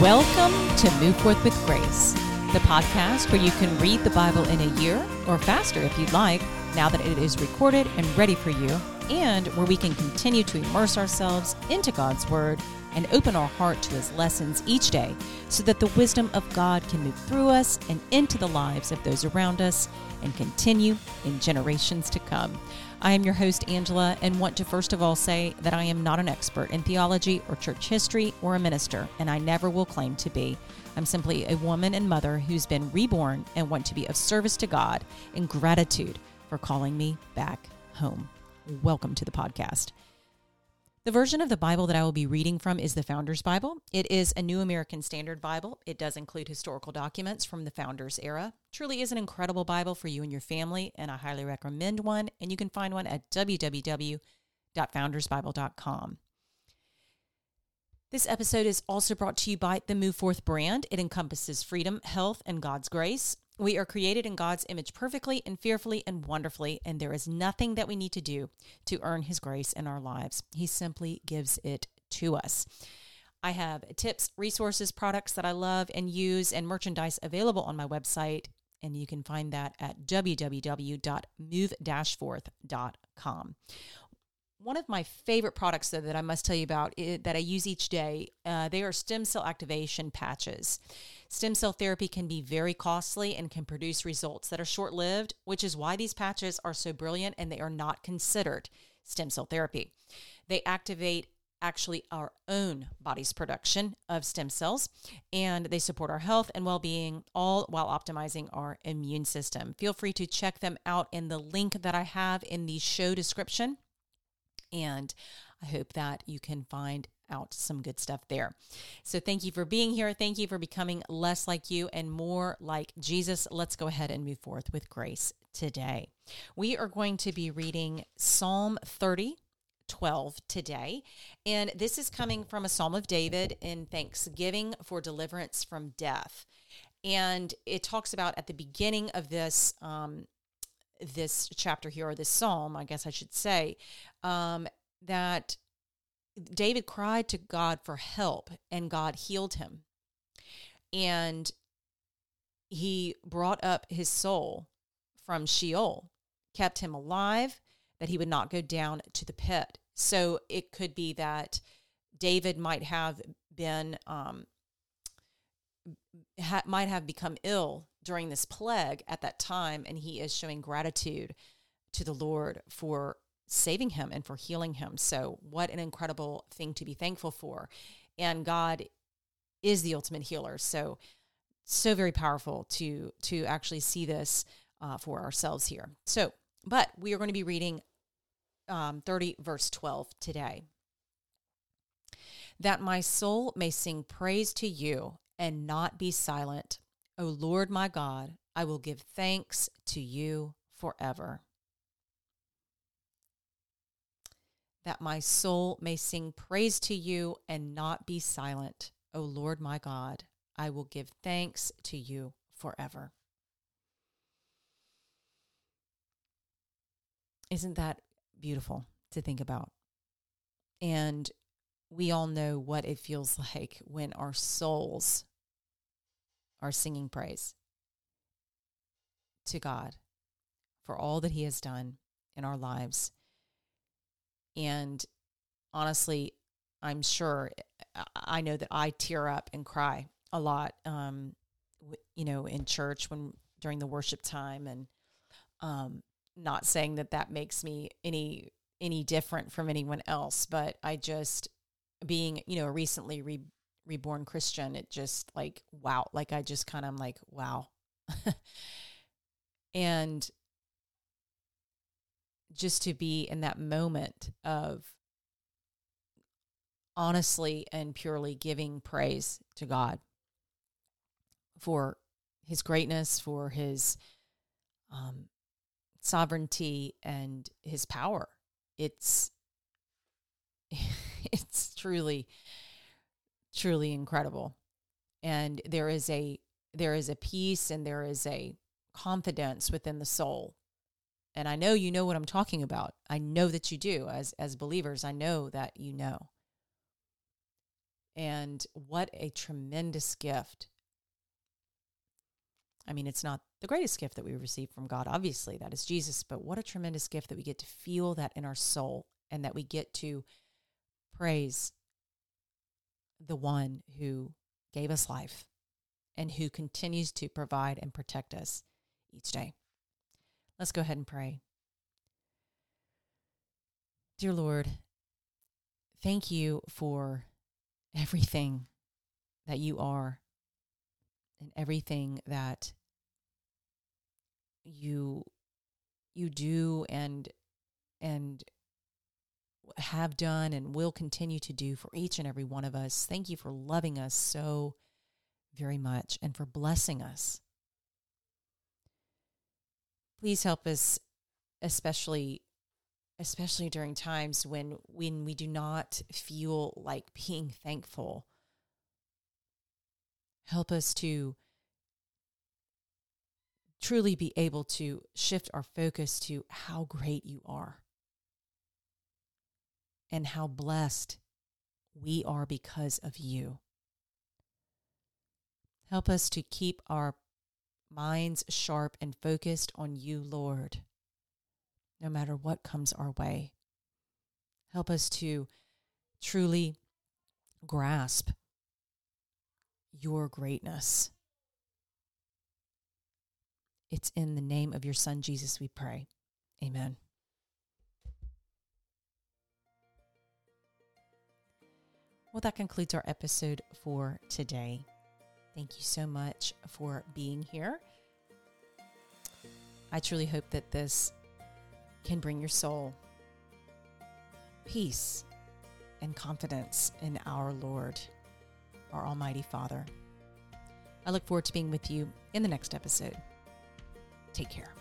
Welcome to Move Forth with Grace, the podcast where you can read the Bible in a year or faster if you'd like, now that it is recorded and ready for you, and where we can continue to immerse ourselves into God's Word and open our heart to His lessons each day so that the wisdom of God can move through us and into the lives of those around us and continue in generations to come. I am your host, Angela, and want to first of all say that I am not an expert in theology or church history or a minister, and I never will claim to be. I'm simply a woman and mother who's been reborn and want to be of service to God in gratitude for calling me back home. Welcome to the podcast. The version of the Bible that I will be reading from is the Founders Bible. It is a New American Standard Bible. It does include historical documents from the Founders era. Truly is an incredible Bible for you and your family, and I highly recommend one. And you can find one at www.foundersbible.com. This episode is also brought to you by the Move Forth brand. It encompasses freedom, health, and God's grace. We are created in God's image perfectly and fearfully and wonderfully, and there is nothing that we need to do to earn His grace in our lives. He simply gives it to us. I have tips, resources, products that I love and use, and merchandise available on my website, and you can find that at www.move-forth.com. One of my favorite products, though, that I must tell you about that I use each day, uh, they are stem cell activation patches. Stem cell therapy can be very costly and can produce results that are short lived, which is why these patches are so brilliant and they are not considered stem cell therapy. They activate actually our own body's production of stem cells and they support our health and well-being all while optimizing our immune system. Feel free to check them out in the link that I have in the show description and I hope that you can find out some good stuff there. So thank you for being here. Thank you for becoming less like you and more like Jesus. Let's go ahead and move forth with grace today. We are going to be reading Psalm 30. 12 today. And this is coming from a Psalm of David in thanksgiving for deliverance from death. And it talks about at the beginning of this um, this chapter here, or this psalm, I guess I should say, um, that David cried to God for help and God healed him. And he brought up his soul from Sheol, kept him alive, that he would not go down to the pit. So it could be that David might have been, um, ha- might have become ill during this plague at that time, and he is showing gratitude to the Lord for saving him and for healing him. So, what an incredible thing to be thankful for. And God is the ultimate healer. So, so very powerful to to actually see this uh, for ourselves here. So, but we are going to be reading um, 30 verse 12 today. That my soul may sing praise to you and not be silent. O Lord my God, I will give thanks to you forever. That my soul may sing praise to you and not be silent. O Lord my God, I will give thanks to you forever. Isn't that beautiful to think about? And we all know what it feels like when our souls are singing praise to God for all that He has done in our lives and honestly, I'm sure I know that I tear up and cry a lot, um, you know, in church when during the worship time, and um, not saying that that makes me any any different from anyone else, but I just being you know a recently re- reborn Christian, it just like wow, like I just kind of like wow, and just to be in that moment of honestly and purely giving praise to God for his greatness, for his um, sovereignty and his power. It's it's truly truly incredible. And there is a there is a peace and there is a confidence within the soul and I know you know what I'm talking about. I know that you do as as believers. I know that you know. And what a tremendous gift. I mean, it's not the greatest gift that we receive from God, obviously, that is Jesus, but what a tremendous gift that we get to feel that in our soul and that we get to praise the one who gave us life and who continues to provide and protect us each day. Let's go ahead and pray. Dear Lord, thank you for everything that you are and everything that you you do and and have done and will continue to do for each and every one of us. Thank you for loving us so very much and for blessing us. Please help us especially especially during times when when we do not feel like being thankful. Help us to truly be able to shift our focus to how great you are and how blessed we are because of you. Help us to keep our minds sharp and focused on you, Lord, no matter what comes our way. Help us to truly grasp your greatness. It's in the name of your Son, Jesus, we pray. Amen. Well, that concludes our episode for today. Thank you so much for being here. I truly hope that this can bring your soul peace and confidence in our Lord, our Almighty Father. I look forward to being with you in the next episode. Take care.